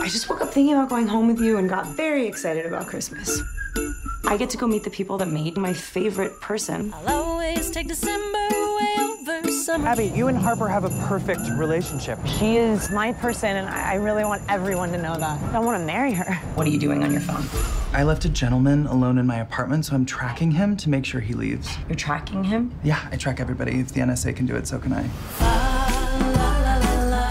I just woke up thinking about going home with you and got very excited about Christmas. I get to go meet the people that made my favorite person. I'll always take December way over summer. Abby, you and Harper have a perfect relationship. She is my person, and I I really want everyone to know that. I want to marry her. What are you doing on your phone? I left a gentleman alone in my apartment, so I'm tracking him to make sure he leaves. You're tracking him? Yeah, I track everybody. If the NSA can do it, so can I.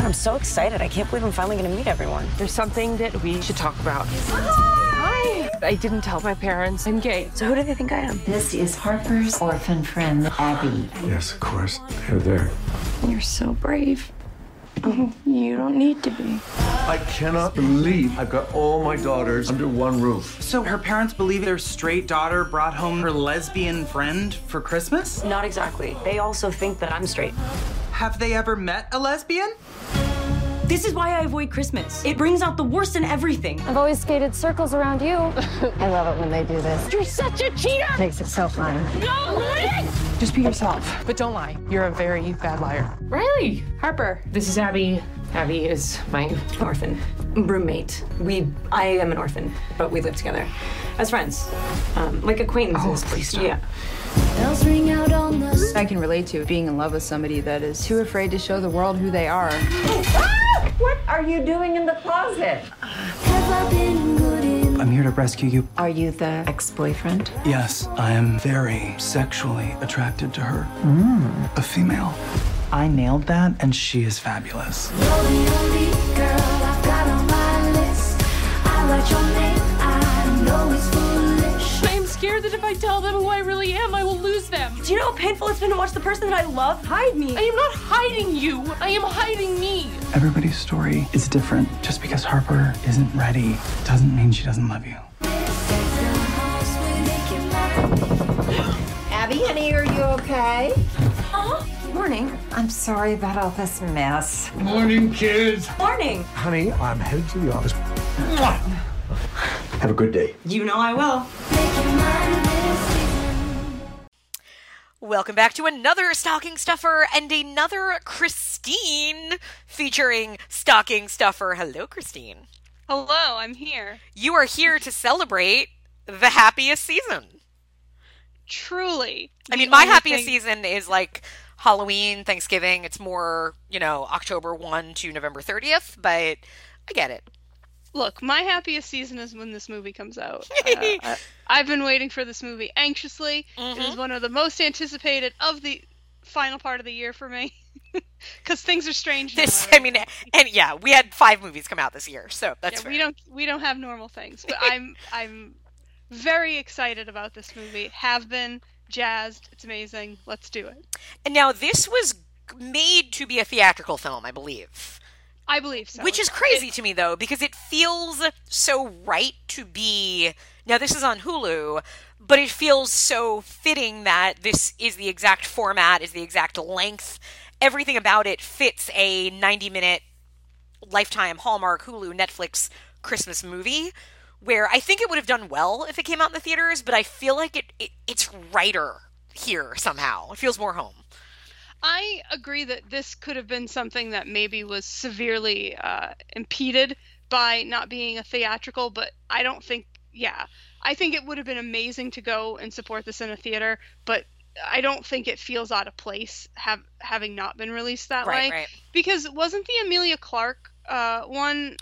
I'm so excited. I can't believe I'm finally going to meet everyone. There's something that we should talk about. Hi. I didn't tell my parents I'm gay. So who do they think I am? This is Harper's orphan friend, Abby. Yes, of course. They're there. You're so brave. Oh, you don't need to be. I cannot believe I've got all my daughters under one roof. So her parents believe their straight daughter brought home her lesbian friend for Christmas? Not exactly. They also think that I'm straight. Have they ever met a lesbian? This is why I avoid Christmas. It brings out the worst in everything. I've always skated circles around you. I love it when they do this. You're such a cheater! It Makes it so fun. No! Just be yourself. But don't lie. You're a very bad liar. Riley! Harper. This is Abby. Abby is my Orphan. Roommate. We, I am an orphan, but we live together as friends. Um, like acquaintances. Oh, please stop. Yeah. Bells ring out on I can relate to being in love with somebody that is too afraid to show the world who they are. Ah! What are you doing in the closet? Have I been good in I'm here to rescue you. Are you the ex-boyfriend? Yes, I am very sexually attracted to her. Mm. A female. I nailed that, and she is fabulous. Do you know how painful it's been to watch the person that I love hide me? I am not hiding you. I am hiding me. Everybody's story is different. Just because Harper isn't ready doesn't mean she doesn't love you. Abby, honey, are you okay? Huh? Morning. I'm sorry about all this mess. Morning, kids. Morning. Honey, I'm headed to the office. Have a good day. You know I will. Welcome back to another stocking stuffer and another Christine featuring stocking stuffer. Hello, Christine. Hello, I'm here. You are here to celebrate the happiest season. Truly. I mean, my happiest thing- season is like Halloween, Thanksgiving. It's more, you know, October 1 to November 30th, but I get it. Look, my happiest season is when this movie comes out. Uh, I, I've been waiting for this movie anxiously. It Mm-hmm. was one of the most anticipated of the final part of the year for me. Because things are strange now. This, I mean, and yeah, we had five movies come out this year, so that's yeah, we don't we don't have normal things, but I'm I'm very excited about this movie. Have been jazzed. It's amazing. Let's do it. And now this was made to be a theatrical film, I believe. I believe so. Which is crazy to me though, because it feels so right to be. Now this is on Hulu, but it feels so fitting that this is the exact format, is the exact length. Everything about it fits a 90 minute Lifetime, Hallmark, Hulu, Netflix Christmas movie. Where I think it would have done well if it came out in the theaters, but I feel like it, it it's righter here somehow. It feels more home. I agree that this could have been something that maybe was severely uh, impeded by not being a theatrical, but I don't think, yeah. I think it would have been amazing to go and support this in a theater, but I don't think it feels out of place have having not been released that Right, way. right. Because wasn't the Emilia Clarke uh, one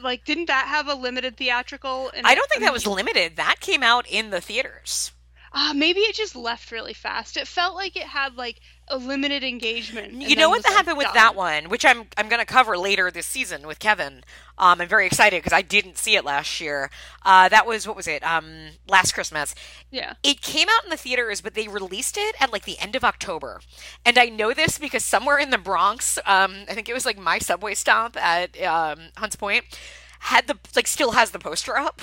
like didn't that have a limited theatrical? I don't think that was limited. That came out in the theaters. Uh, maybe it just left really fast. It felt like it had like a limited engagement. You know what that like, happened with that one, which I'm I'm going to cover later this season with Kevin. Um, I'm very excited because I didn't see it last year. Uh, that was what was it? Um, last Christmas. Yeah. It came out in the theaters, but they released it at like the end of October. And I know this because somewhere in the Bronx, um, I think it was like my subway stop at um, Hunts Point, had the like still has the poster up,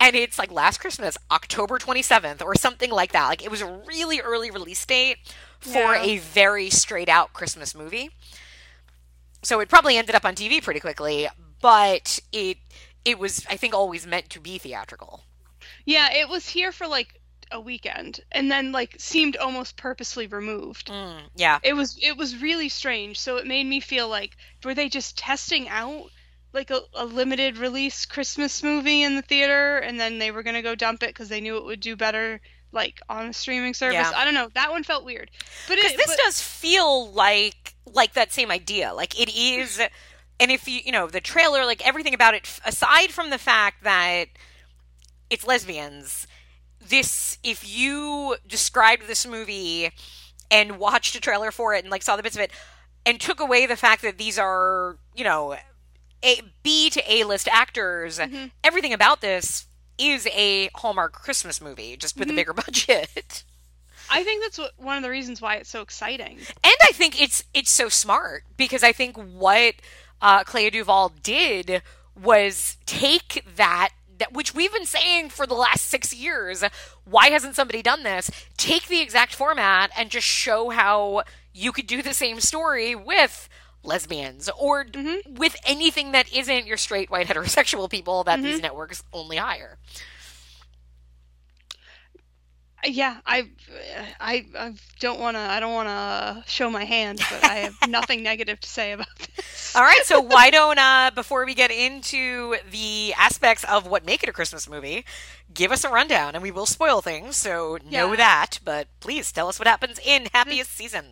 and it's like last Christmas, October 27th, or something like that. Like it was a really early release date for Yeah. a very straight out Christmas movie. So it probably ended up on TV pretty quickly, but it it was I think always meant to be theatrical. Yeah, it was here for like a weekend and then like seemed almost purposely removed. Mm, yeah. It was it was really strange. So it made me feel like were they just testing out like a, a limited release Christmas movie in the theater, and then they were gonna go dump it because they knew it would do better like on a streaming service. Yeah. I don't know. That one felt weird. But it, this but- does feel like like that same idea like it is and if you you know the trailer like everything about it aside from the fact that it's lesbians this if you described this movie and watched a trailer for it and like saw the bits of it and took away the fact that these are you know a b to a list actors Mm-hmm. everything about this is a hallmark christmas movie just with a Mhm. bigger budget I think that's what, one of the reasons why it's so exciting. and I think it's it's so smart because I think what uh, Clea Duvall did was take that that which we've been saying for the last six years. Why hasn't somebody done this? Take the exact format and just show how you could do the same story with lesbians or mm-hmm. with anything that isn't your straight white heterosexual people that these mm-hmm. networks only hire. Yeah, I, I, I don't want to. I don't want to uh, show my hand, but I have nothing negative to say about this. All right, so why don't uh before we get into the aspects of what make it a Christmas movie, give us a rundown and we will spoil things, so know Yeah. that, but please tell us what happens in Happiest Season.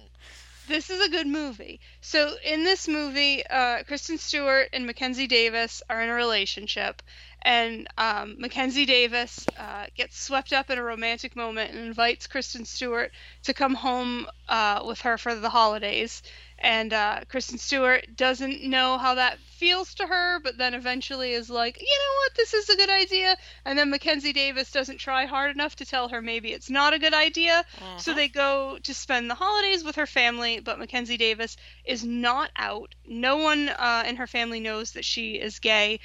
This is a good movie. So in this movie, uh, Kristen Stewart and Mackenzie Davis are in a relationship, and um, Mackenzie Davis uh, gets swept up in a romantic moment and invites Kristen Stewart to come home uh, with her for the holidays. And uh, Kristen Stewart doesn't know how that feels to her, but then eventually is like, you know what, this is a good idea. And then Mackenzie Davis doesn't try hard enough to tell her maybe it's not a good idea. So they go to spend the holidays with her family, but Mackenzie Davis is not out. No one uh, in her family knows that she is gay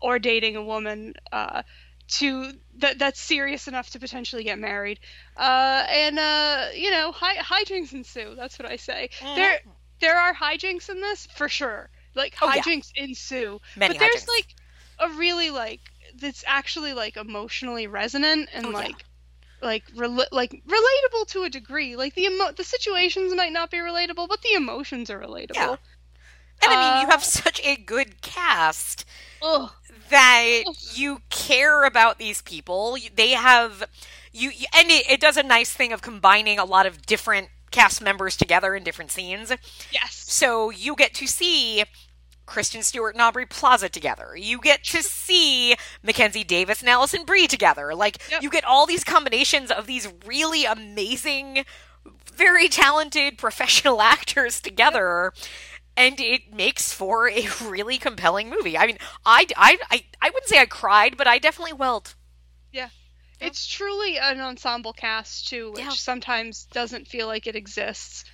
or dating a woman. Uh, to that that's serious enough to potentially get married, uh, and uh, you know, hi- hijinks ensue. That's what I say. There, there are hijinks in this for sure. Like Oh, yeah. hijinks ensue, Many but there's hijinks. like a really like that's actually like emotionally resonant and Oh, yeah. like like rel- like relatable to a degree. Like the emo- the situations might not be relatable, but the emotions are relatable. Yeah. And I mean, you Uh, have such a good cast Ugh. that you care about these people. They have you, you- and it, it does a nice thing of combining a lot of different cast members together in different scenes. Yes. So you get to see Kristen Stewart and Aubrey Plaza together. You get to see Mackenzie Davis and Alison Brie together. Like you get all these combinations of these really amazing, very talented professional actors together. And it makes for a really compelling movie. I mean, I, I, I, I wouldn't say I cried, but I definitely welled. Yeah. It's truly an ensemble cast too, which sometimes doesn't feel like it exists.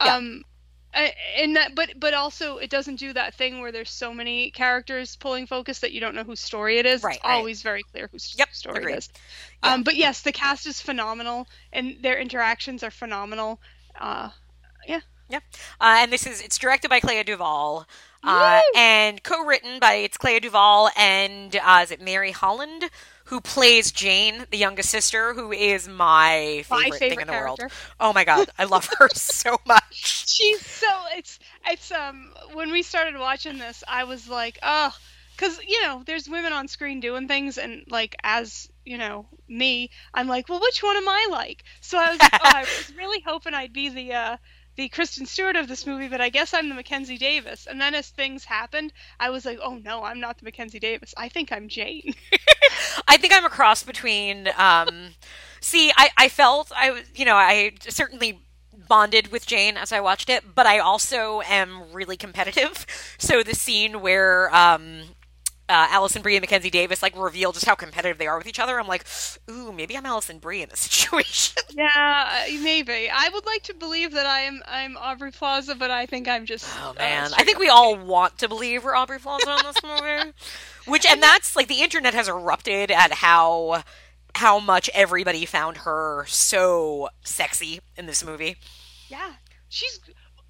Yeah. Um and that but but also it doesn't do that thing where there's so many characters pulling focus that you don't know whose story it is. Right, it's right. always very clear whose Yep, story agreed. it is. Um but yes, the cast is phenomenal and their interactions are phenomenal. Uh yeah. Yep. Uh, and this is it's directed by Clea Duvall, uh, and co-written by it's Clea Duvall and uh, is it Mary Holland who plays Jane, the youngest sister, who is my favorite, My thing in favorite the world. Oh my god, I love her so much. She's so it's it's um when we started watching this, I was like, oh, because you know, there's women on screen doing things, and like as you know me, I'm like, well, which one am I like? So I was like, oh, I was really hoping I'd be the uh the Kristen Stewart of this movie, but I guess I'm the Mackenzie Davis. And then as things happened, I was like, oh no, I'm not the Mackenzie Davis. I think I'm Jane. I think I'm a cross between. Um, see, I, I felt I you know, I certainly bonded with Jane as I watched it, but I also am really competitive. So the scene where um, uh, Alison Brie and Mackenzie Davis like reveal just how competitive they are with each other, I'm like, ooh, maybe I'm Alison Brie in this situation. yeah, uh, maybe. I would like to believe that I am I'm Aubrey Plaza, but I think I'm just. Oh man, I think we all want to believe we're Aubrey Plaza in this movie. Which and that's like the internet has erupted at how how much everybody found her so sexy in this movie. Yeah, she's.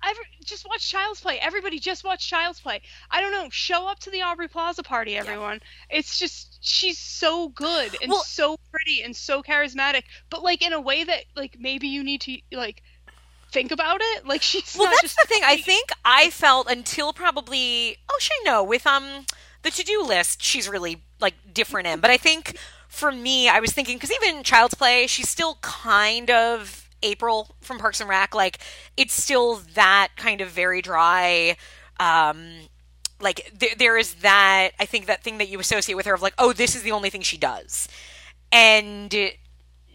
Every, just watch Child's Play. Everybody just watch Child's Play. I don't know. Show up to the Aubrey Plaza party, everyone. It's just she's so good and Well- so pretty and so charismatic, but like in a way that like maybe you need to like think about it. Like she's Well, that's just the thing. I think I felt until probably oh, sure, no, with um the to-do list she's really like different in. But I think for me, I was thinking because even Child's Play, she's still kind of April from Parks and Rec. Like it's still that kind of very dry. Um, like th- there is that I think that thing that you associate with her of like, oh, this is the only thing she does, and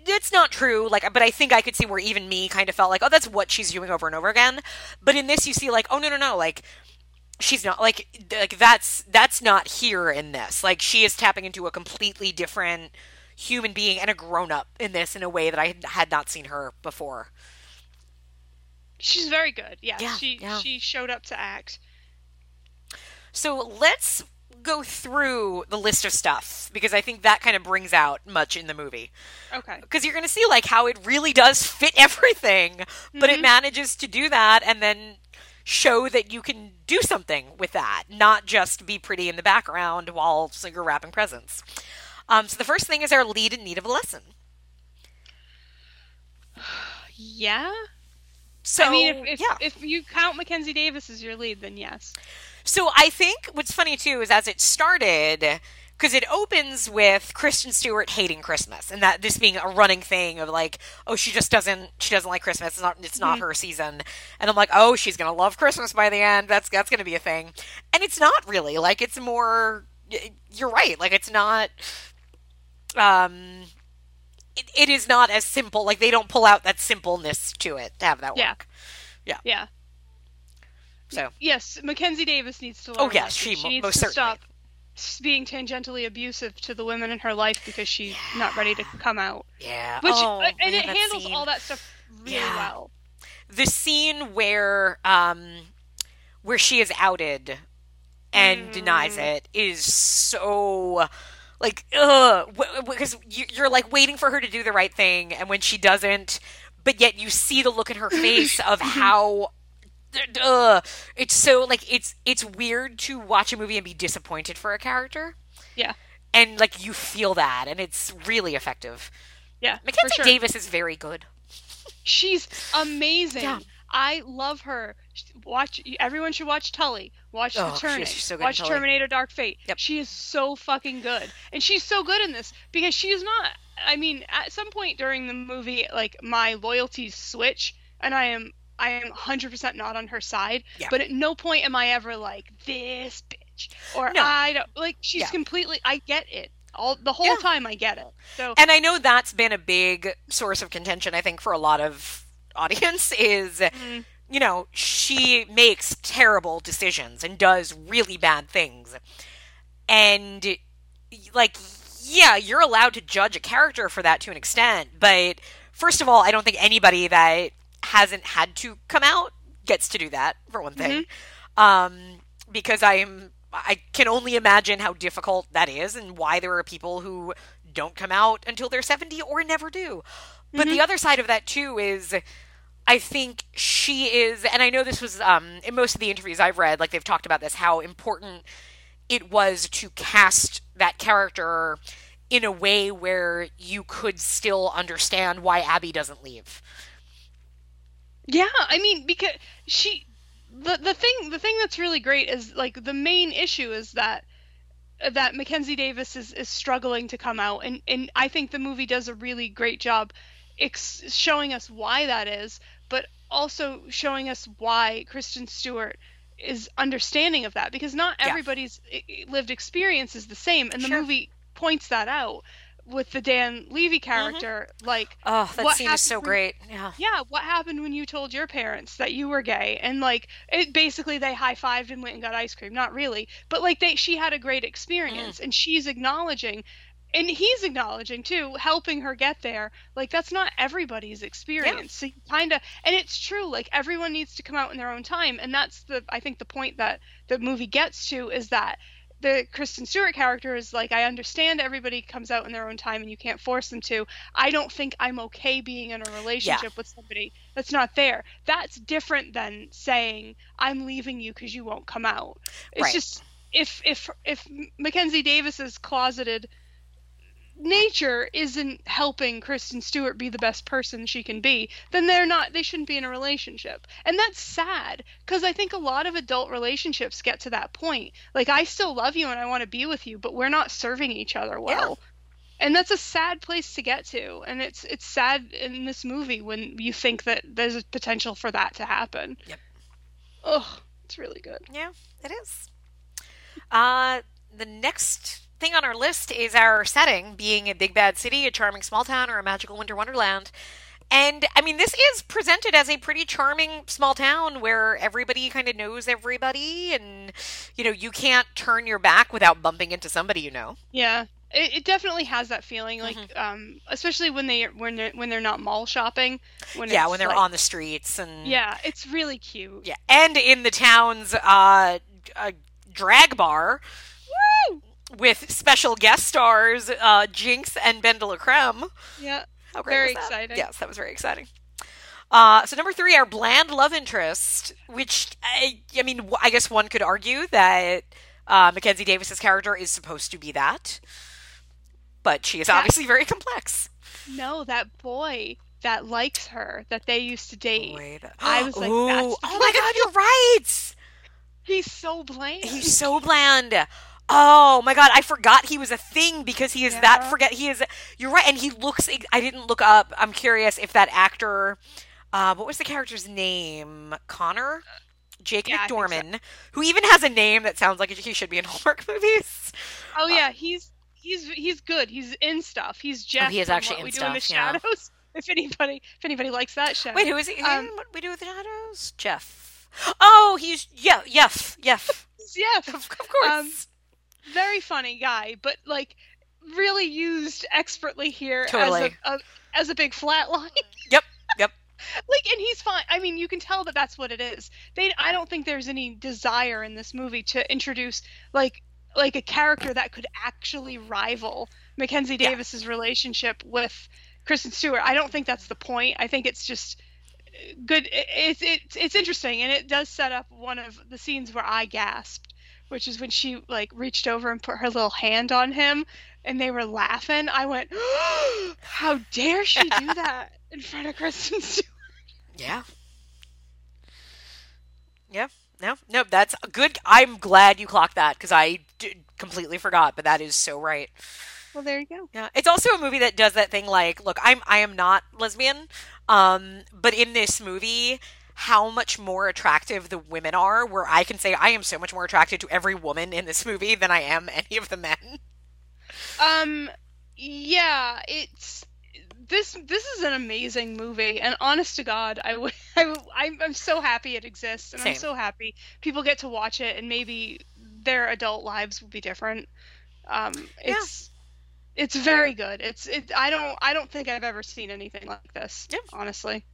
it's not true. Like, but I think I could see where even me kind of felt like, oh, that's what she's doing over and over again. But in this, you see like, oh no no no, like she's not like like that's that's not here in this. Like she is tapping into a completely different human being and a grown up in this in a way that I had not seen her before. She's very good. Yeah, Yeah, she yeah. she showed up to act. So let's go through the list of stuff because I think that kind of brings out much in the movie. Okay. Because you're going to see like how it really does fit everything, but it mm-hmm. manages to do that and then show that you can do something with that, not just be pretty in the background while you're wrapping presents. Um, so the first thing is our lead in need of a lesson. Yeah. So I mean, if if, yeah. if you count Mackenzie Davis as your lead, then yes. So I think what's funny too is as it started, because it opens with Kristen Stewart hating Christmas, and that this being a running thing of like, oh, she just doesn't, she doesn't like Christmas. It's not, it's not her season. And I'm like, oh, she's gonna love Christmas by the end. That's that's gonna be a thing. And it's not really like it's more. You're right. Like it's not. Um. It, it is not as simple. Like they don't pull out that simpleness to it to have that Yeah. work. Yeah. Yeah. So Yes, Mackenzie Davis needs to learn. Oh, yes, she she needs most to certainly. stop being tangentially abusive to the women in her life because she's not ready to come out. yeah. Which oh, and man, it handles scene. all that stuff really Yeah. well. the scene where um where she is outed and denies it is so like ugh because you're like waiting for her to do the right thing and when she doesn't but yet you see the look in her face of how uh, it's so like it's it's weird to watch a movie and be disappointed for a character Yeah. and like you feel that and it's really effective Yeah. mackenzie sure. davis is very good She's amazing. Yeah. I love her. Watch everyone should watch Tully. Watch Oh, The Turning. she's so good watch Tully. Terminator Dark Fate. Yep. She is so fucking good. And she's so good in this because she is not I mean, at some point during the movie like my loyalties switch and I am I am 100% not on her side, Yeah. but at no point am I ever like this bitch or No. I don't like she's Yeah. completely I get it. All the whole Yeah. time I get it. So and I know that's been a big source of contention. I think for a lot of audience is, mm-hmm. you know, she makes terrible decisions and does really bad things, and like, yeah, you're allowed to judge a character for that to an extent. But first of all, I don't think anybody that hasn't had to come out gets to do that for one thing, um, because I'm I can only imagine how difficult that is and why there are people who don't come out until they're 70 or never do. But the other side of that too is I think she is and I know this was um in most of the interviews I've read like they've talked about this how important it was to cast that character in a way where you could still understand why Abby doesn't leave. Yeah, I mean because she the the thing the thing that's really great is like the main issue is that that Mackenzie Davis is, is struggling to come out and and I think the movie does a really great job ex- showing us why that is but also showing us why Kristen Stewart is understanding of that because not everybody's i- i- lived experience is the same and the Sure. movie points that out with the Dan Levy mm-hmm. character like Oh, that what scene is so when- great. Yeah. yeah, what happened when you told your parents that you were gay? And like, it basically they high fived and went and got ice cream. Not really, but like they, she had a great mm-hmm. experience, and she's acknowledging, and he's acknowledging too, helping her get there. Like that's not everybody's experience. So you kind of, and it's true. Like everyone needs to come out in their own time, and that's the I think the point that the movie gets to is that the Kristen Stewart character is like, I understand everybody comes out in their own time and you can't force them to. I don't think I'm okay being in a relationship with somebody that's not there. That's different than saying, I'm leaving you because you won't come out. It's Right. just, if, if, if Mackenzie Davis is closeted nature isn't helping Kristen Stewart be the best person she can be, then they're not they shouldn't be in a relationship. And that's sad because I think a lot of adult relationships get to that point. Like I still love you and I want to be with you, but we're not serving each other well. And that's a sad place to get to. And it's it's sad in this movie when you think that there's a potential for that to happen. Yep. Ugh, it's really good. Yeah, it is. Uh, the next thing on our list is our setting being a big bad city, a charming small town, or a magical winter wonderland. And I mean, this is presented as a pretty charming small town where everybody kind of knows everybody, and you know, you can't turn your back without bumping into somebody you know. Yeah. It, it definitely has that feeling, like, um, especially when they when they're, when they're not mall shopping. When yeah, when they're like- on the streets and Yeah, it's really cute. yeah, and in the town's uh, uh drag bar! With special guest stars uh, Jinkx and BenDeLaCreme. Yeah. How great Very was that? exciting. Yes, that was very exciting. Uh, so number three, our bland love interest, which I, I mean, I guess one could argue that uh, Mackenzie Davis's character is supposed to be that, but she is Yeah. obviously very complex. No, that boy that likes her that they used to date. Wait, I was like, oh my god, you're right. He's so bland. He's so bland. Oh my god, I forgot he was a thing because he is that forget he is you're right and he looks I didn't look up. I'm curious if that actor uh what was the character's name? Connor? Jake Yeah, I so. McDorman, who even has a name that sounds like he should be in Hallmark movies. Oh yeah, he's he's he's good. He's in stuff. He's Jeff. Oh, he is actually what in we do in the stuff, yeah. shadows. If anybody if anybody likes that show. Wait, who is he? Um, what we do with the shadows? Jeff. Oh, he's yeah, yes, yes. Yes. Of, of course. Um, very funny guy, but like really used expertly here Totally. as a, a as a big flat line. yep, yep. like and he's fine i mean you can tell that that's what it is they i don't think there's any desire in this movie to introduce like like a character that could actually rival mackenzie Yeah. davis's relationship with kristen stewart i don't think that's the point i think it's just uh, good it's it's it's interesting and it does set up one of the scenes where i gasped which is when she like reached over and put her little hand on him and they were laughing i went how dare she do that in front of kristen stewart Yeah. Yeah. No, no, that's a good. I'm glad you clocked that because I d- completely forgot, but that is so right. Well, there you go. Yeah, it's also a movie that does that thing like, look, I'm I am not lesbian, um, but in this movie, how much more attractive the women are, where I can say I am so much more attracted to every woman in this movie than I am any of the men. Um, yeah, it's this. This is an amazing movie, and honest to God, i would I, I'm, I'm so happy it exists, and I'm so happy people get to watch it, and maybe their adult lives will be different. Um, it's it's very good. It's it. I don't. I don't think I've ever seen anything like this. Yeah. Honestly.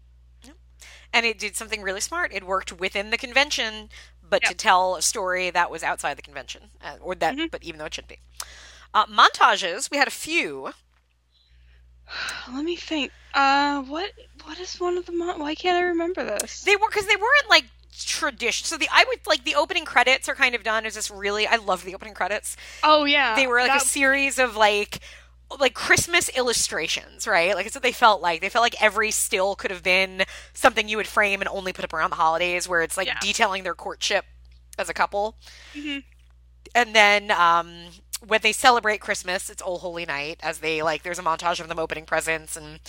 And it did something really smart. It worked within the convention, but to tell a story that was outside the convention, uh, or that, but even though it shouldn't be. Uh, montages, we had a few. Let me think. Uh, what what is one of the? Mon- Why can't I remember this? They were because they weren't like tradition. So the I would like the opening credits are kind of done as this really. I love the opening credits. Oh yeah, They were like that- a series of like like Christmas illustrations, right? Like it's what they felt like. They felt like every still could have been something you would frame and only put up around the holidays, where it's like Yeah. detailing their courtship as a couple. Mhm. And then um, when they celebrate Christmas, it's O Holy Night, as they like. There's a montage of them opening presents and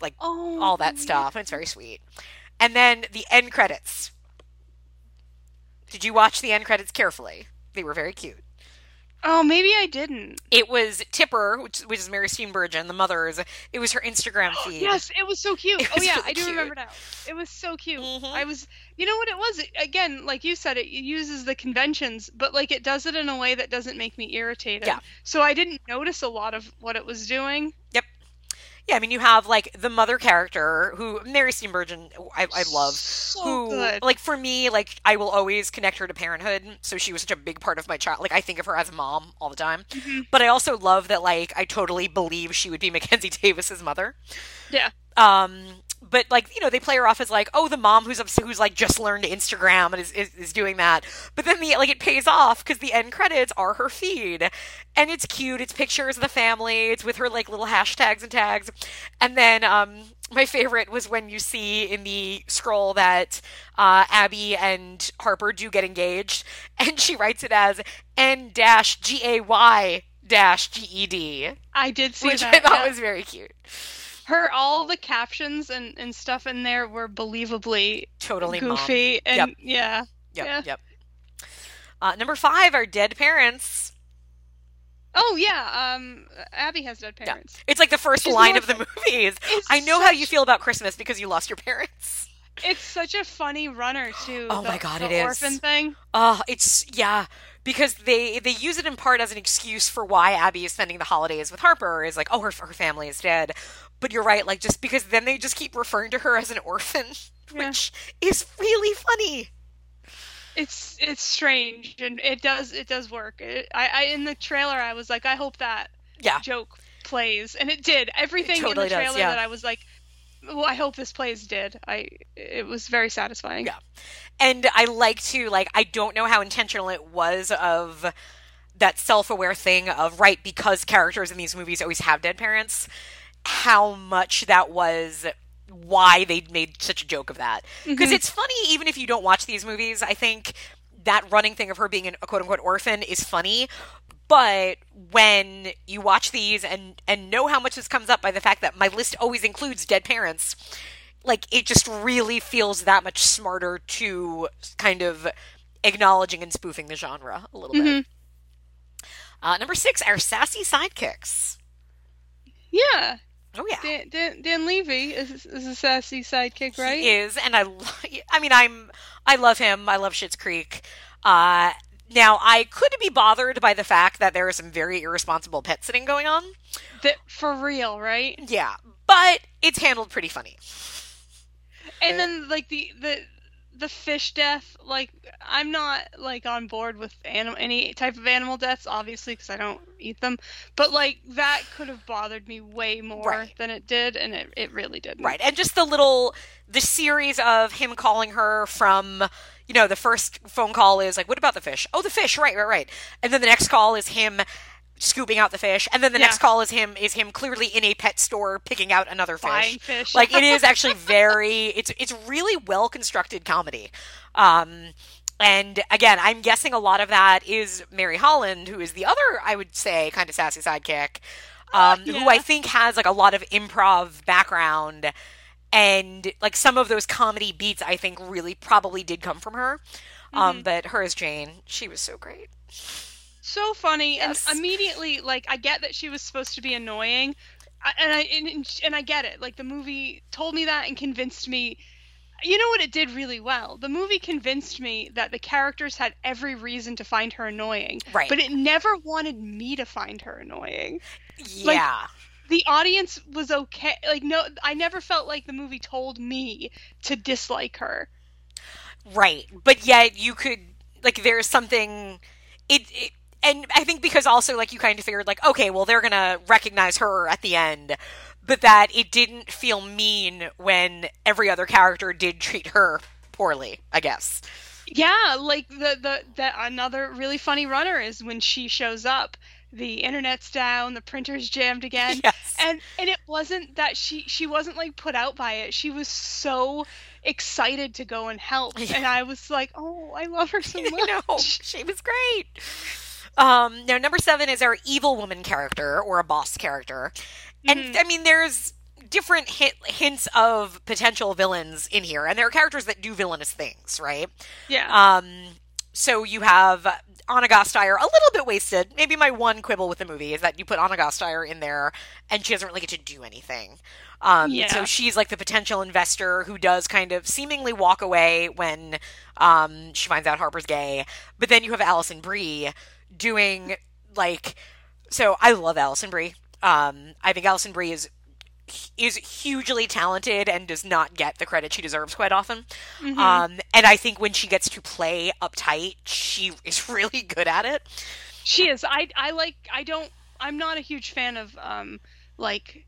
like Oh, all that stuff, and it's very sweet. And then the end credits. Did you watch the end credits carefully? They were very cute. Oh, maybe I didn't. It was Tipper, which, which is Mary Steenburgen, the mother's. It was her Instagram feed. Yes, it was so cute. It oh yeah, I do cute. remember now. It was so cute. Mhm. I was, you know what it was? Again, like you said, it uses the conventions, but like it does it in a way that doesn't make me irritated. Yeah. So I didn't notice a lot of what it was doing. Yep. Yeah, I mean, you have like the mother character who Mary Steenburgen, I, I love. So who, good. like, for me, like, I will always connect her to parenthood. So she was such a big part of my child. Like, I think of her as a mom all the time. Mm-hmm. But I also love that, like, I totally believe she would be Mackenzie Davis's mother. Yeah. Um, but like you know they play her off as like oh the mom who's who's like just learned Instagram and is, is, is doing that but then the like it pays off because the end credits are her feed and it's cute it's pictures of the family it's with her like little hashtags and tags and then um my favorite was when you see in the scroll that uh, Abby and Harper do get engaged, and she writes it as N dash G A Y dash G E D. I did see which that. I thought yeah. was very cute. Her all the captions and, and stuff in there were believably Totally mom. goofy and Yep. yeah. Yep, yeah. yep. Uh, number five are dead parents. Oh yeah, um Abby has dead parents. It's like the first She's line of the movies. I know how you feel about Christmas because you lost your parents. It's such a funny runner too. Oh the- my God, it is. orphan thing. Oh, it's yeah, because they they use it in part as an excuse for why Abby is spending the holidays with Harper. Is like, oh, her her family is dead. But you're right, like just because then they just keep referring to her as an orphan, which is really funny. It's it's strange and it does it does work. It, I, I in the trailer I was like I hope that Yeah. joke plays and it did. Everything totally in the does, trailer yeah. that I was like well I hope this plays did. I it was very satisfying. Yeah. And I like to like I don't know how intentional it was of that self-aware thing of right because characters in these movies always have dead parents how much that was why they made such a joke of that because Mhm. it's funny even if you don't watch these movies i think that running thing of her being an- a quote-unquote orphan is funny but when you watch these and and know how much this comes up by the fact that my list always includes dead parents like it just really feels that much smarter to kind of acknowledging and spoofing the genre a little bit. Uh, number six, our sassy sidekicks. Yeah. Oh yeah, Dan, Dan, Dan Levy is, is a sassy sidekick, right? he is, and I, I mean, I'm, I love him. I love Schitt's Creek. Uh, now I could be bothered by the fact that there is some very irresponsible pet sitting going on. That for real, right? Yeah, but it's handled pretty funny. And then like the the the fish death, like I'm not like on board with anim- any type of animal deaths, obviously, because I don't eat them. But like that could have bothered me way more Right. than it did, and it, it really didn't. Right. And just the little the series of him calling her from you know, the first phone call is like, What about the fish? Oh the fish, right, right, right. And then the next call is him scooping out the fish and then the Yeah. next call is him is him clearly in a pet store picking out another fish. Fish. Like it is actually very it's it's really well constructed comedy. Um and again, I'm guessing a lot of that is Mary Holland, who is the other, I would say, kind of sassy sidekick, um, who I think has like a lot of improv background, and like some of those comedy beats, I think really probably did come from her. Um, but her as Jane, she was so great. So funny Yes. and immediately like i get that she was supposed to be annoying and i and, and i get it like the movie told me that and convinced me you know what it did really well the movie convinced me that the characters had every reason to find her annoying Right. but it never wanted me to find her annoying Like, Yeah. the audience was okay like no i never felt like the movie told me to dislike her Right. But yet you could like there's something it, it and I think because also like you kind of figured like okay, well they're going to recognize her at the end, but that it didn't feel mean when every other character did treat her poorly, I guess. Yeah, like the the that another really funny runner is when she shows up, the internet's down, the printer's jammed again. Yes. And and it wasn't that she she wasn't like put out by it. She was so excited to go and help. And I was like, "Oh, I love her so much." I know. She was great. Um, now, number seven is our evil woman character or a boss character. And I mean, there's different hint, hints of potential villains in here, and there are characters that do villainous things, right? Yeah. Um, so you have Anna Gasteyer, a little bit wasted. Maybe my one quibble with the movie is that you put Anna Gasteyer in there, and she doesn't really get to do anything. Um, Yeah. So she's like the potential investor who does kind of seemingly walk away when um, she finds out Harper's gay. But then you have Alison Brie doing like. So I love Alison Brie. Um, I think Alison Brie is is hugely talented and does not get the credit she deserves quite often. Mhm. Um, and I think when she gets to play uptight, she is really good at it. She is. I I like I don't I'm not a huge fan of um like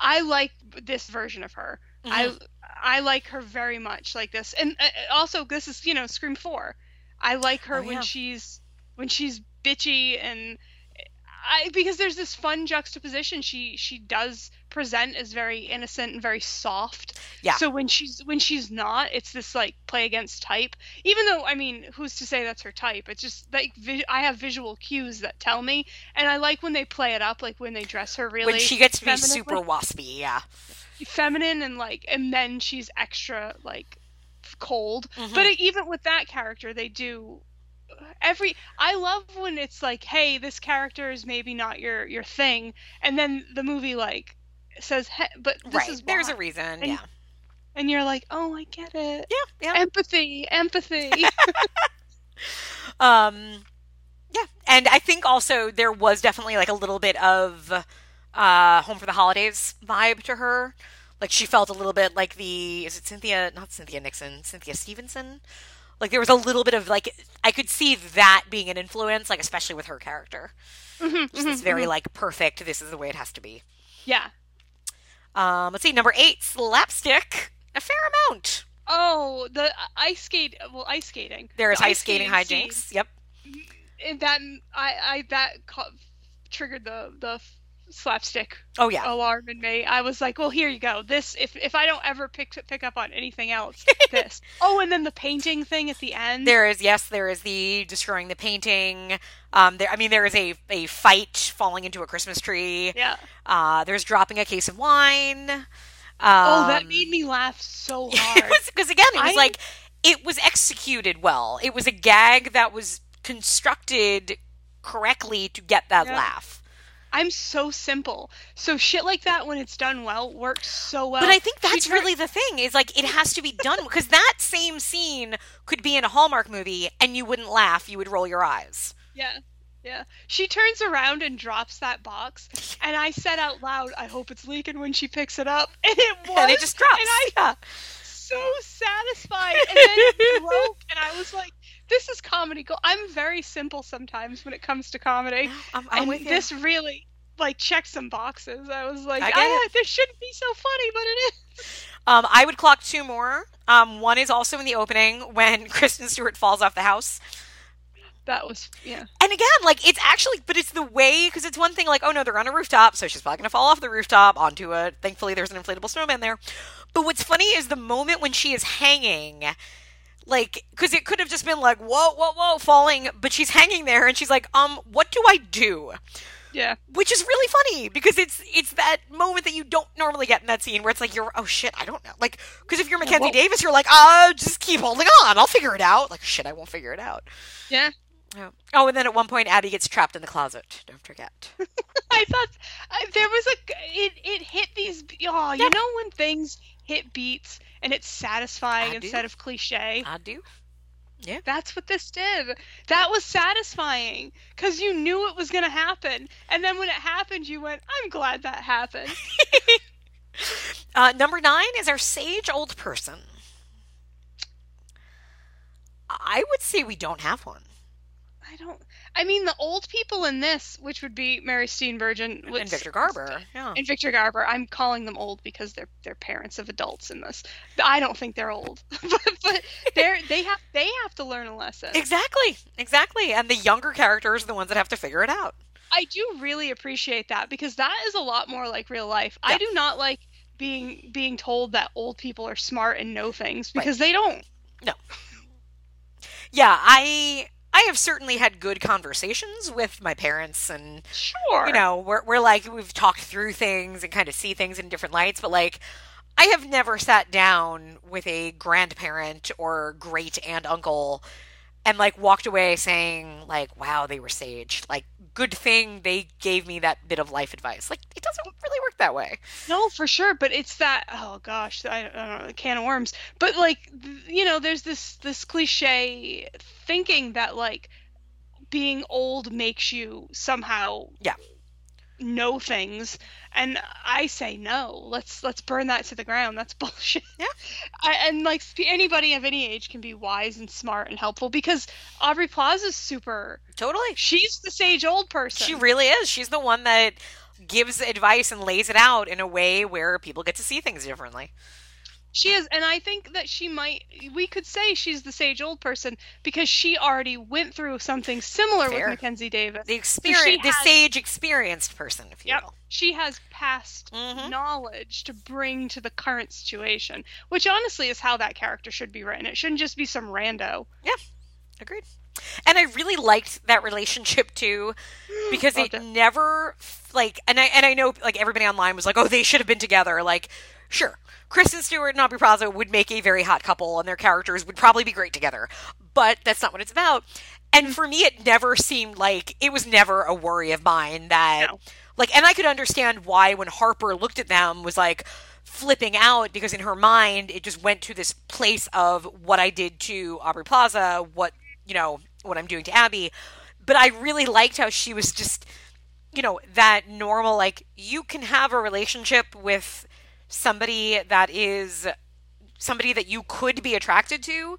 I like this version of her. I I like her very much like this, and uh, also this is you know Scream Four. I like her Oh, when yeah. she's when she's bitchy and I because there's this fun juxtaposition. She she does present as very innocent and very soft. Yeah. So when she's when she's not, it's this like play against type. Even though I mean, who's to say that's her type? It's just like I have visual cues that tell me, and I like when they play it up, like when they dress her really. when she gets to be super waspy, yeah. feminine and like and then she's extra like cold Mhm. but even with that character they do every i love when it's like hey this character is maybe not your your thing and then the movie like says hey, but this right. is There's a reason, And- yeah. and you're like oh i get it Yeah, yeah. empathy empathy Um, yeah, and I think also there was definitely like a little bit of uh, Home for the Holidays vibe to her. Like she felt a little bit like the is it Cynthia? Not Cynthia Nixon, Cynthia Stevenson. Like there was a little bit of like I could see that being an influence, like especially with her character. Mhm, Just this very mhm. like perfect. This is the way it has to be. yeah Um, let's see, number eight, slapstick. A fair amount. oh the ice skate well ice skating There is The ice skating scene. hijinks. Yep. and that I I that ca- triggered the the slapstick Oh yeah. alarm in me. I was like, well, here you go. This if if I don't ever pick pick up on anything else, this. Oh, and then the painting thing at the end. There is yes, there is the destroying the painting. Um, there, I mean, there is a a fight falling into a Christmas tree. Yeah. Uh, there's dropping a case of wine. Um, oh, that made me laugh so hard. because again, it was I- like it was executed well. It was a gag that was constructed correctly to get that Yeah. laugh. I'm so simple. So shit like that when it's done well works so well. But I think that's really the thing is like it has to be done because that same scene could be in a Hallmark movie and you wouldn't laugh, you would roll your eyes. Yeah. Yeah. She turns around and drops that box, and I said out loud, "I hope it's leaking" when she picks it up, and it was. And it just drops. And I yeah. so satisfied. And then it broke, and I was like, "This is comedy gold." I'm very simple sometimes when it comes to comedy, I'm, I'm and this really like checked some boxes. I was like, I "Ah, it. this shouldn't be so funny, but it is." Um, I would clock two more. Um, one is also in the opening when Kristen Stewart falls off the house. That was yeah. And again, like it's actually, but it's the way because it's one thing like, oh no, they're on a rooftop, so she's probably gonna fall off the rooftop onto a. Thankfully, there's an inflatable snowman there. But what's funny is the moment when she is hanging, like, because it could have just been like, whoa, whoa, whoa, falling, but she's hanging there and she's like, um, what do I do? Yeah. Which is really funny because it's it's that moment that you don't normally get in that scene where it's like you're oh shit I don't know like because if you're Mackenzie well- Davis you're like uh just keep holding on I'll figure it out like shit I won't figure it out Yeah. Oh. oh, and then at one point, Abby gets trapped in the closet. Don't forget. I thought I, there was a it it hit these oh you know when things hit beats and it's satisfying I do. instead of cliche. I do. Yeah. That's what this did. That was satisfying because you knew it was gonna happen, and then when it happened, you went, "I'm glad that happened." Uh, number nine is our sage old person. I would say we don't have one. I don't. I mean, the old people in this, which would be Mary Steenburgen And Victor Garber. Yeah. and Victor Garber. I'm calling them old because they're they're parents of adults in this. I don't think they're old, but, but they're they have they have to learn a lesson. Exactly. Exactly. And the younger characters are the ones that have to figure it out. I do really appreciate that because that is a lot more like real life. I do not like being being told that old people are smart and know things because they don't. No. Yeah, I I have certainly had good conversations with my parents and Sure. you know, we're we're like we've talked through things and kind of see things in different lights, but like I have never sat down with a grandparent or great aunt uncle and like walked away saying like wow, they were sage. Like good thing they gave me that bit of life advice. Like it doesn't really work that way. No, for sure, but it's that oh gosh, I, I don't know, a can of worms. But like you know, there's this this cliche thinking that like being old makes you somehow Yeah. Know things and i say no let's let's burn that to the ground that's bullshit Yeah. I, and like anybody of any age can be wise and smart and helpful because aubrey plaza's super Totally. she's the sage old person She really is. She's the one that gives advice and lays it out in a way where people get to see things differently. She is, and I think that she might. We could say she's the sage old person because she already went through something similar Fair. with Mackenzie Davis. The experience, she the has- sage experienced person, if you Yep. will. She has past Mm-hmm. knowledge to bring to the current situation, which honestly is how that character should be written. It shouldn't just be some rando. Yeah, agreed. And I really liked that relationship too, because it it. never like, and I and I know like everybody online was like, oh, they should have been together. Like, sure, Kristen Stewart and Aubrey Plaza would make a very hot couple, and their characters would probably be great together. But that's not what it's about. And mm. for me, it never seemed like it was never a worry of mine that, like, and I could understand why when Harper looked at them was like flipping out because in her mind it just went to this place of what I did to Aubrey Plaza, what you know, what I'm doing to Abby. But I really liked how she was just, you know, that normal like you can have a relationship with somebody that is somebody that you could be attracted to,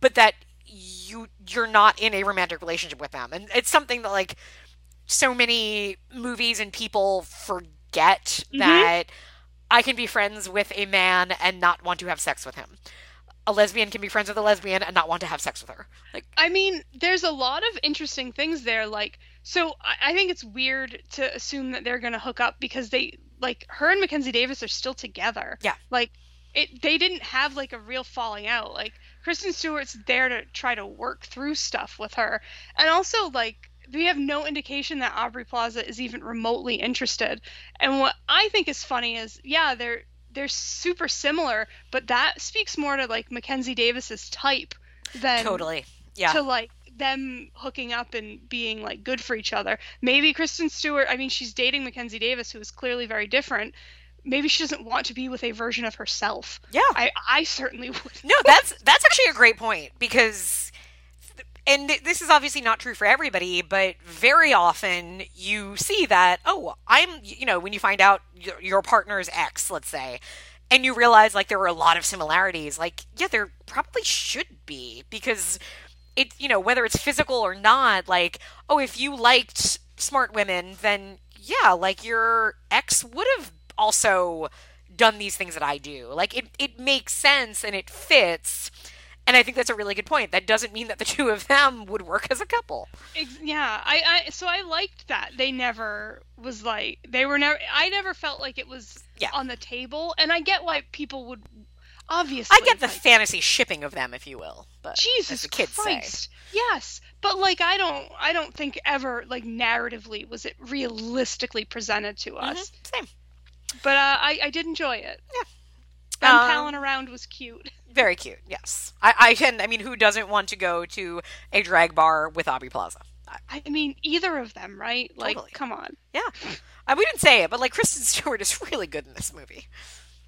but that you you're not in a romantic relationship with them. And it's something that like so many movies and people forget mm-hmm. that I can be friends with a man and not want to have sex with him. A lesbian can be friends with a lesbian and not want to have sex with her. Like I mean, there's a lot of interesting things there. Like, so I, think it's weird to assume that they're gonna hook up because they like her and Mackenzie Davis are still together. Yeah. Like, it they didn't have like a real falling out. Like Kristen Stewart's there to try to work through stuff with her, and also like we have no indication that Aubrey Plaza is even remotely interested. And what I think is funny is, yeah, they're they're super similar, but that speaks more to like Mackenzie Davis's type than totally. Yeah. to like them hooking up and being like good for each other. Maybe Kristen Stewart, I mean, she's dating Mackenzie Davis, who is clearly very different. Maybe she doesn't want to be with a version of herself. Yeah. I, I certainly would. No, that's that's actually a great point because and th- this is obviously not true for everybody, but very often you see that, oh, I'm, you know, when you find out your, your partner's ex, let's say, and you realize like there were a lot of similarities, like, yeah, there probably should be because it, you know, whether it's physical or not, like, oh, if you liked smart women, then yeah, like your ex would have also done these things that I do. Like it, it makes sense and it fits. And I think that's a really good point. That doesn't mean that the two of them would work as a couple. Yeah, I, I so I liked that they never was like they were never. I never felt like it was Yeah. on the table, and I get why people would. Obviously, I get the like, fantasy shipping of them, if you will. But Jesus as kids Christ. say, Yes, but like I don't, I don't think ever like narratively was it realistically presented to us. same. But uh, I, I did enjoy it. Yeah. Them Um, palling around was cute. Very cute. Yes, I, I can. I mean, who doesn't want to go to a drag bar with Aubrey Plaza? I, I mean, either of them, right? Like, Totally. come on. yeah, I, we didn't say it, but like Kristen Stewart is really good in this movie.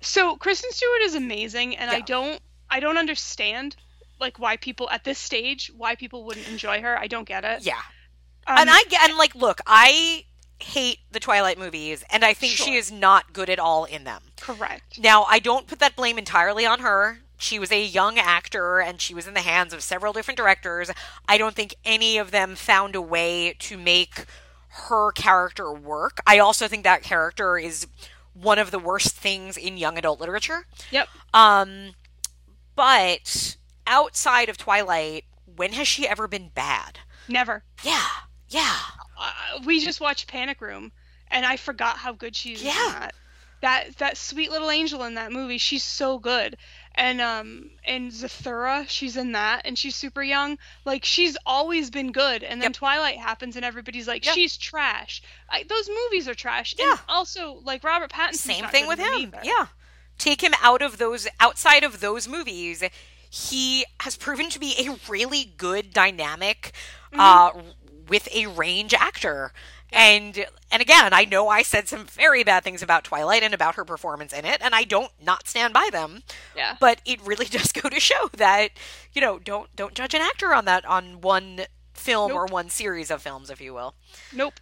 So Kristen Stewart is amazing, and I don't, I don't understand like why people at this stage why people wouldn't enjoy her. I don't get it. Yeah, Um, and I get and like, look, I hate the Twilight movies, and I think she is not good at all in them. correct. Now, I don't put that blame entirely on her. She was a young actor and she was in the hands of several different directors. I don't think any of them found a way to make her character work. I also think that character is one of the worst things in young adult literature. Yep. Um, but outside of Twilight, when has she ever been bad? Never. Yeah, yeah. uh, we just watched Panic Room, and I forgot how good she's in Yeah. that. That that sweet little angel in that movie, she's so good. And um and Zathura, she's in that, and she's super young. Like she's always been good. And then Yep. Twilight happens, and everybody's like, Yeah. she's trash. I, those movies are trash. Yeah. And also, like Robert Pattinson. Same thing with him. Either. Yeah. Take him out of those outside of those movies. He has proven to be a really good dynamic uh with a range actor. And and again, I know I said some very bad things about Twilight and about her performance in it, and I don't not stand by them. Yeah. But it really does go to show that, you know, don't don't judge an actor on that on one film or one series of films, if you will. Nope.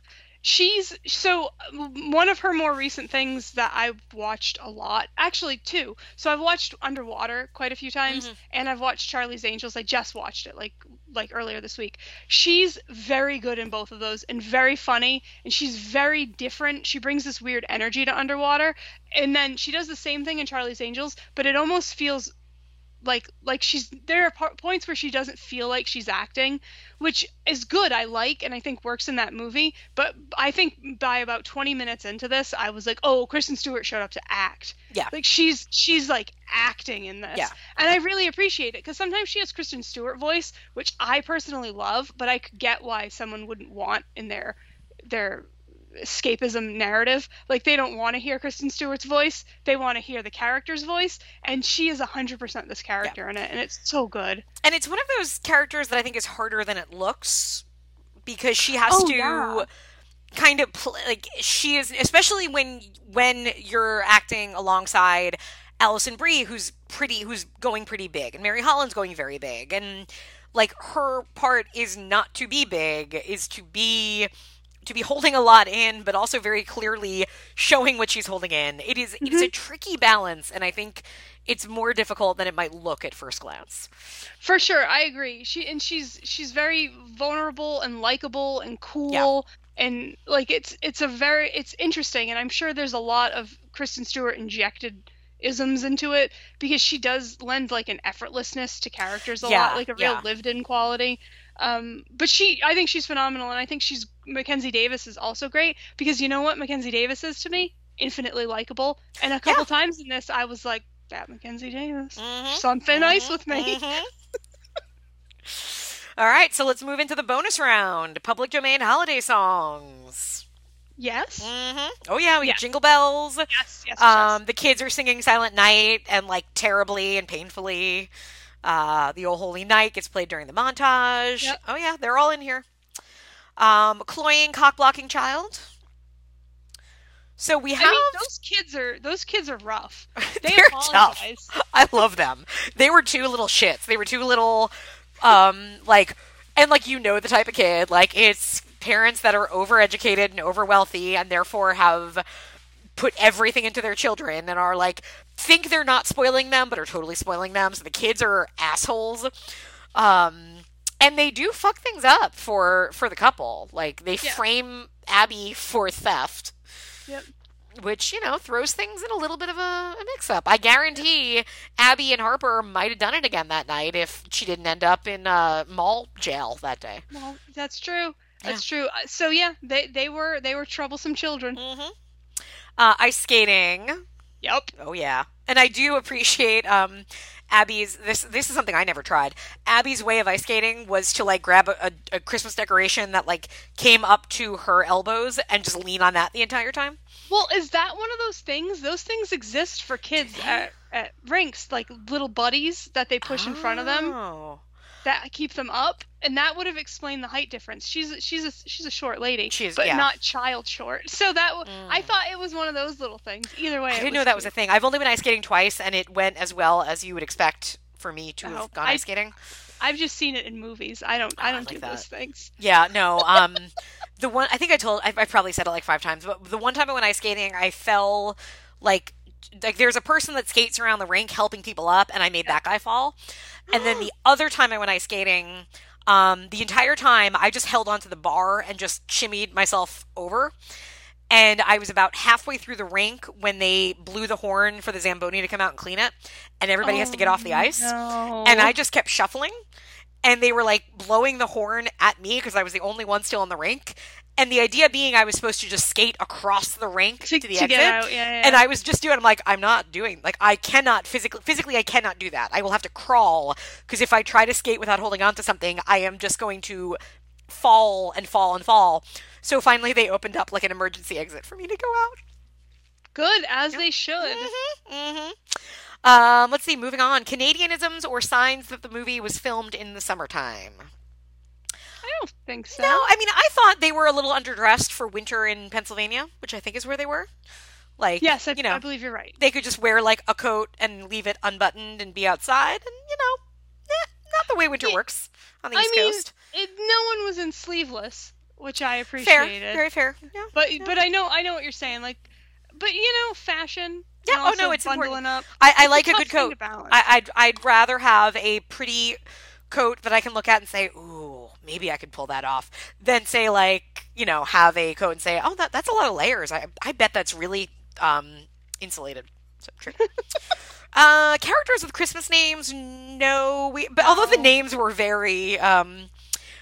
She's so one of her more recent things that I've watched a lot, actually two. So I've watched Underwater quite a few times, Mhm. and I've watched Charlie's Angels. I just watched it like like earlier this week. She's very good in both of those and very funny, and she's very different. She brings this weird energy to Underwater, and then she does the same thing in Charlie's Angels, but it almost feels like like she's there are points where she doesn't feel like she's acting which is good i like and i think works in that movie but i think by about 20 minutes into this i was like oh kristen stewart showed up to act Yeah. like she's she's like acting in this Yeah. and i really appreciate it because sometimes she has kristen stewart voice which i personally love but i could get why someone wouldn't want in their their escapism narrative. Like they don't want to hear Kristen Stewart's voice; they want to hear the character's voice, and she is hundred percent this character in it, and it's so good. And it's one of those characters that I think is harder than it looks because she has Oh, to yeah. kind of pl- like she is especially when when you're acting alongside Alison Brie who's pretty who's going pretty big and Mary Holland's going very big and like her part is not to be big is to be to be holding a lot in but also very clearly showing what she's holding in it is- it's a tricky balance and i think it's more difficult than it might look at first glance For sure, I agree. She and she's she's very vulnerable and likable and cool. And like it's it's a very it's interesting and I'm sure there's a lot of Kristen Stewart injected isms into it because she does lend like an effortlessness to characters a Yeah, lot, like a real yeah. lived in quality. Um, but she I think she's phenomenal and I think she's Mackenzie Davis is also great because you know what Mackenzie Davis is to me? Infinitely likable. And a couple times in this I was like, that Mackenzie Davis. Mm-hmm. Something nice with me. all right so let's move into the bonus round public domain holiday songs Yes. hmm oh yeah we Yeah. got jingle bells Yes, yes, um the kids are singing silent night and like terribly and painfully uh the O Holy Night gets played during the montage Yep. oh yeah they're all in here um cloying cock blocking child so we have I mean, those kids are those kids are rough. They They're apologize. tough. I love them. They were two little shits. They were two little, um, like, and like you know the type of kid. Like it's parents that are overeducated and over wealthy, and therefore have put everything into their children and are like think they're not spoiling them, but are totally spoiling them. So the kids are assholes. Um, and they do fuck things up for for the couple. Like they Yeah. frame Abby for theft Yep. which you know throws things in a little bit of a, a mix-up. I guarantee Abby and Harper might have done it again that night if she didn't end up in uh, mall jail that day. Well, that's true. That's true. Uh, So yeah, they they were they were troublesome children. Mm-hmm. Uh, ice skating. Yep. Oh yeah, and I do appreciate um, Abby's. This this is something I never tried. Abby's way of ice skating was to like grab a, a, a Christmas decoration that like came up to her elbows and just lean on that the entire time. Well, is that one of those things? Those things exist for kids at, at rinks, like little buddies that they push in front of them Oh. That keep them up, and that would have explained the height difference. She's she's a she's a short lady, She is, but yeah. not child short. So that I thought it was one of those little things. Either way, I didn't know that was a thing. I've only been ice skating twice, and it went as well as you would expect for me to Oh, have gone I- ice skating. I've just seen it in movies. I don't I don't like do that. those things. Yeah, no. Um, the one I think I told I, I probably said it like five times, but the one time I went ice skating, I fell like like there's a person that skates around the rink helping people up, and I made that guy fall. And then the other time I went ice skating, um, the entire time I just held onto the bar and just shimmied myself over. And I was about halfway through the rink when they blew the horn for the Zamboni to come out and clean it, and everybody has to get off the ice. no. And I just kept shuffling, and they were like blowing the horn at me because I was the only one still in the rink. And the idea being I was supposed to just skate across the rink to, To- the to exit. get out, yeah, yeah. And I was just doing. I'm like, I'm not doing. Like, I cannot physically. Physically, I cannot do that. I will have to crawl because if I try to skate without holding on to something, I am just going to fall and fall and fall. So finally, they opened up like an emergency exit for me to go out. Good as they should. Mm-hmm. Um, let's see. Moving on. Canadianisms or signs that the movie was filmed in the summertime. I don't think so. No, I mean, I thought they were a little underdressed for winter in Pennsylvania, which I think is where they were. Like, Yes, I, you know, I believe you're right. they could just wear like a coat and leave it unbuttoned and be outside, and you know, eh, not the way winter Yeah. works on the I East mean, Coast. it, no one was in sleeveless which I Fair, appreciated. very fair. Yeah. But but I know I know what you're saying. Like, but you know, fashion. Yeah, oh no, it's bundling important. up. I, I It's a like a good coat. I, I'd I'd rather have a pretty coat that I can look at and say, ooh, maybe I could pull that off, than say like you know have a coat and say, oh, that that's a lot of layers. I I bet that's really um insulated. So true. uh, characters with Christmas names, no. We but although the names were very um,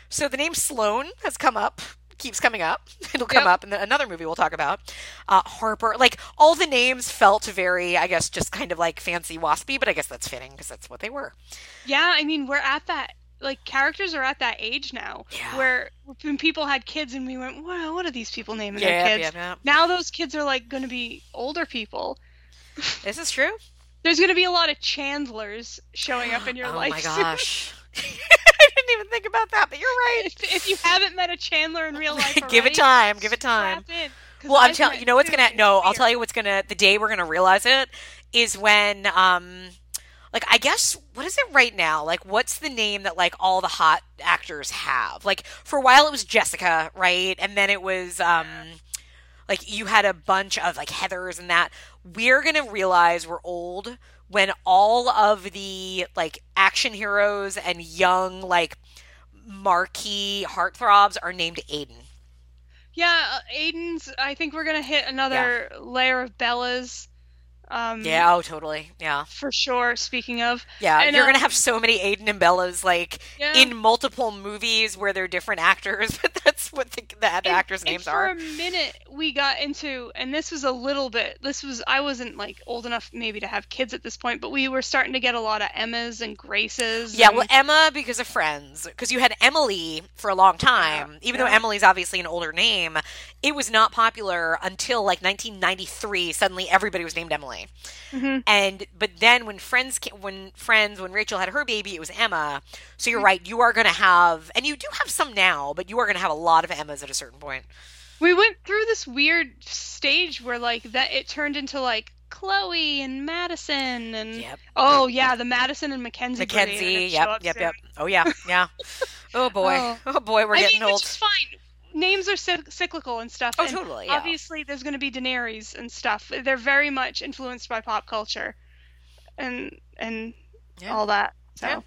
so the name Sloane has come up. Keeps coming up. It'll come Yep. up in the, another movie we'll talk about. Uh, Harper, like all the names felt very, I guess, just kind of like fancy waspy, but I guess that's fitting because that's what they were. Yeah, I mean, we're at that like characters are at that age now where when people had kids and we went, wow, what are these people naming Yeah, their kids? yeah, yeah. Now those kids are like going to be older people. This is true. There's going to be a lot of Chandlers showing up in your Oh life. my gosh. I didn't even think about that, but you're right. If, if you haven't met a Chandler in real life, give it time. Give it time. Well, I'm telling you know what's gonna no, I'll tell you what's gonna the day we're gonna realize it is when um like I guess what is it right now? Like what's the name that like all the hot actors have? Like for a while it was Jessica, right? And then it was um like you had a bunch of like Heathers and that. We're gonna realize we're old when all of the like action heroes and young like marquee heartthrobs are named Aiden. Yeah, uh, Aiden's. I think we're gonna hit another layer of Bellas. Um, Yeah, oh totally. Yeah. for sure. Speaking of, Yeah, And, you're uh, gonna have so many Aiden and Bellas like Yeah. in multiple movies where they're different actors, but that's what the, the and- actors' names for are. For a minute, we got into, and this was a little bit. This was I wasn't like old enough maybe to have kids at this point, but we were starting to get a lot of Emmas and Graces. Yeah, and- well, Emma because of Friends, because you had Emily for a long time. Even though. Emily's obviously an older name, it was not popular until like 1993. Suddenly, everybody was named Emily. Mhm. And but then when Friends, when Friends, when Rachel had her baby, it was Emma. So Mm-hmm. you're right. You are going to have, and you do have some now, but you are going to have a lot of Emmas at a certain point. we went through this weird stage where like that it turned into like Chloe and Madison and Yep. oh yeah, the Madison and Mackenzie. brigade are gonna Mackenzie. Yep, yep, soon. yep. Oh yeah, yeah. Oh boy. Oh. Oh, boy, we're I getting mean, old. Which is fine. Names are cyc- cyclical and stuff. Oh, and totally, yeah. Obviously, there's going to be Daenerys and stuff. They're very much influenced by pop culture, and and Yeah. all that. So Yeah.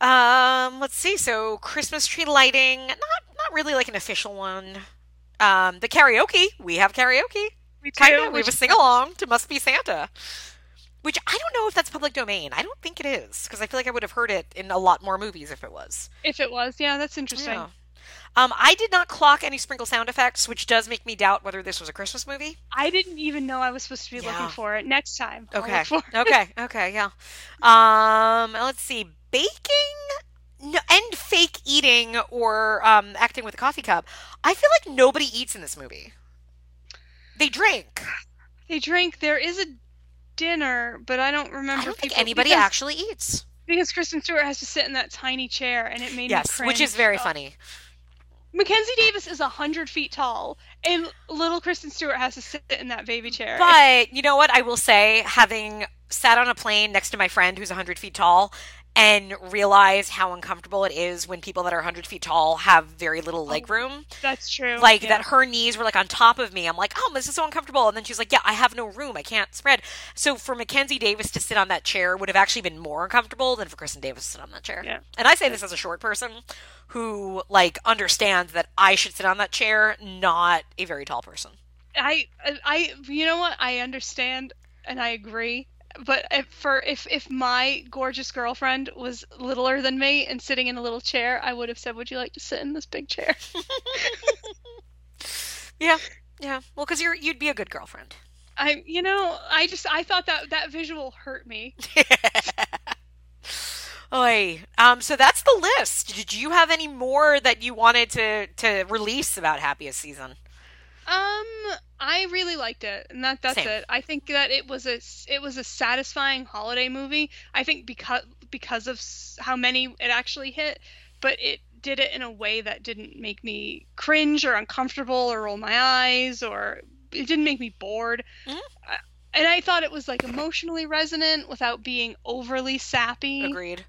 Um, let's see. So Christmas tree lighting, not not really like an official one. Um, the karaoke, we have karaoke. we do, of. We have a sing along to "Must Be Santa," which I don't know if that's public domain. I don't think it is because I feel like I would have heard it in a lot more movies if it was. if it was, yeah, that's interesting. Yeah. Um, I did not clock any sprinkle sound effects, which does make me doubt whether this was a Christmas movie. I didn't even know I was supposed to be Yeah. looking for it. Next time. Okay. look for it. okay. Okay. Yeah. Um. Let's see. Baking no, and fake eating or um, acting with a coffee cup. I feel like nobody eats in this movie. They drink. They drink. There is a dinner, but I don't remember. I don't think anybody because, actually eats. because Kristen Stewart has to sit in that tiny chair, and it made me Yes, cringe. which is very Oh. funny. Mackenzie Davis is hundred feet tall, and little Kristen Stewart has to sit in that baby chair. But you know what? I will say, having sat on a plane next to my friend who's 100 feet tall and realize how uncomfortable it is when people that are 100 feet tall have very little oh, leg room. That's true. like yeah. that her knees were like on top of me. I'm like, oh, this is so uncomfortable. And then she's like, yeah, I have no room. I can't spread. So for Mackenzie Davis to sit on that chair would have actually been more uncomfortable than for Kristen Davis to sit on that chair. Yeah. And I say this as a short person who like understands that I should sit on that chair, not a very tall person. I, I, you know what? I understand and I agree. But if for if if my gorgeous girlfriend was littler than me and sitting in a little chair, I would have said, "Would you like to sit in this big chair?" Yeah. Yeah. Well, because you're you'd be a good girlfriend. I, you know, I just I thought that that visual hurt me. Oi. Um, so that's the list. Did you have any more that you wanted to to release about Happiest Season? Um, I really liked it, and that that's Same. it. I think that it was a it was a satisfying holiday movie. I think because because of how many it actually hit, but it did it in a way that didn't make me cringe or uncomfortable or roll my eyes or it didn't make me bored. Mhm. I- and I thought it was like emotionally resonant without being overly sappy. Agreed.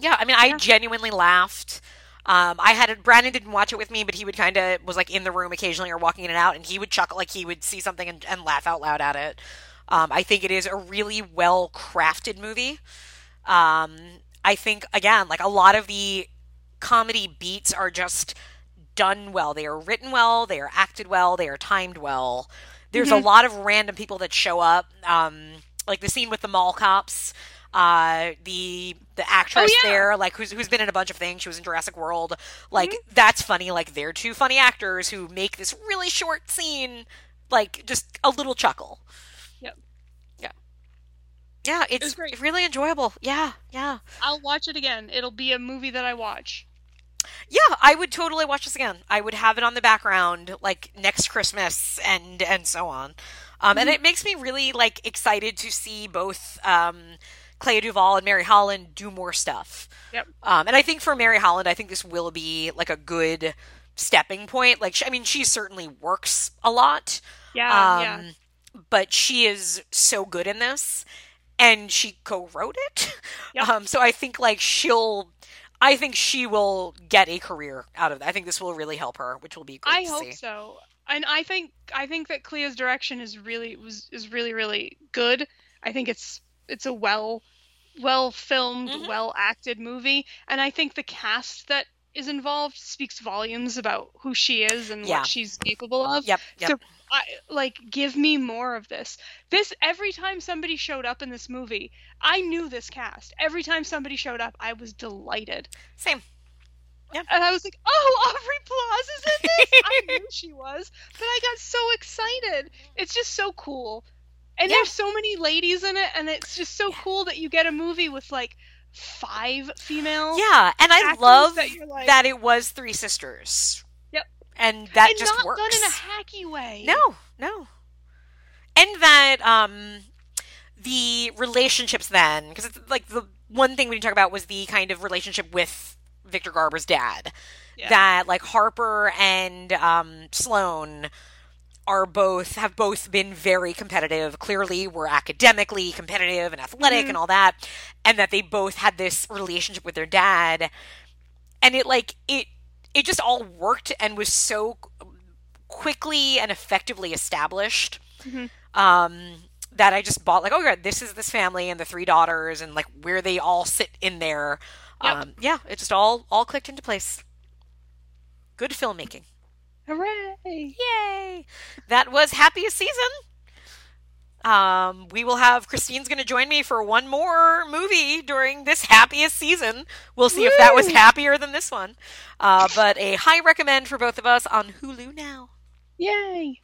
Yeah, I mean, I genuinely laughed. Um, I had Brandon didn't watch it with me, but he would kind of was like in the room occasionally or walking in and out, and he would chuckle like he would see something and, and laugh out loud at it. Um, I think it is a really well crafted movie. Um, I think again, like a lot of the comedy beats are just done well. They are written well. They are acted well. They are timed well. There's Mhm. a lot of random people that show up. Um, like the scene with the mall cops. Uh, the the actress Oh, yeah. there, like who's who's been in a bunch of things. She was in Jurassic World. Like that's funny. Like they're two funny actors who make this really short scene like just a little chuckle. Yep. Yeah. Yeah, it's really enjoyable. Yeah, yeah. I'll watch it again. It'll be a movie that I watch. Yeah, I would totally watch this again. I would have it on the background like next Christmas and and so on. Um, and Mhm. it makes me really like excited to see both um, Clea Duvall and Mary Holland do more stuff. Yep. Um, and I think for Mary Holland, I think this will be like a good stepping point. Like, she, I mean, she certainly works a lot. Yeah, Um, yeah. But she is so good in this, and she co-wrote it. Um, so I think like she'll, I think she will get a career out of that. I think this will really help her, which will be great I hope see. so. And I think I think that Clea's direction is really was is really really good. I think it's it's a well well filmed, Mm-hmm. well acted movie, and I think the cast that is involved speaks volumes about who she is and Yeah. what she's capable of. Yep, yep. So I like give me more of this. This every time somebody showed up in this movie, I knew this cast. Every time somebody showed up, I was delighted. Same. Yeah. And I was like, "Oh, Aubrey Plaza's in this." I knew she was, but I got so excited. It's just so cool. And there's so many ladies in it, and it's just so cool that you get a movie with like five female. Yeah, and I love that like, that it was three sisters. Yep. And that and just not works. done in a hacky way. No, no. And that um the relationships then because it's like the one thing we didn't talk about was the kind of relationship with Victor Garber's dad. Yeah. That like Harper and um Sloane are both have both been very competitive. Clearly were academically competitive and athletic Mhm. and all that. And that they both had this relationship with their dad. And it like it it just all worked and was so quickly and effectively established Mhm. um, that I just bought like, oh god, this is this family and the three daughters and like where they all sit in there. Um, yeah, it just all all clicked into place. Good filmmaking. Hooray! Yay! That was happiest season. Um, we will have Christine's going to join me for one more movie during this happiest season. We'll see if that was happier than this one. Uh, but a high recommend for both of us on Hulu now. Yay!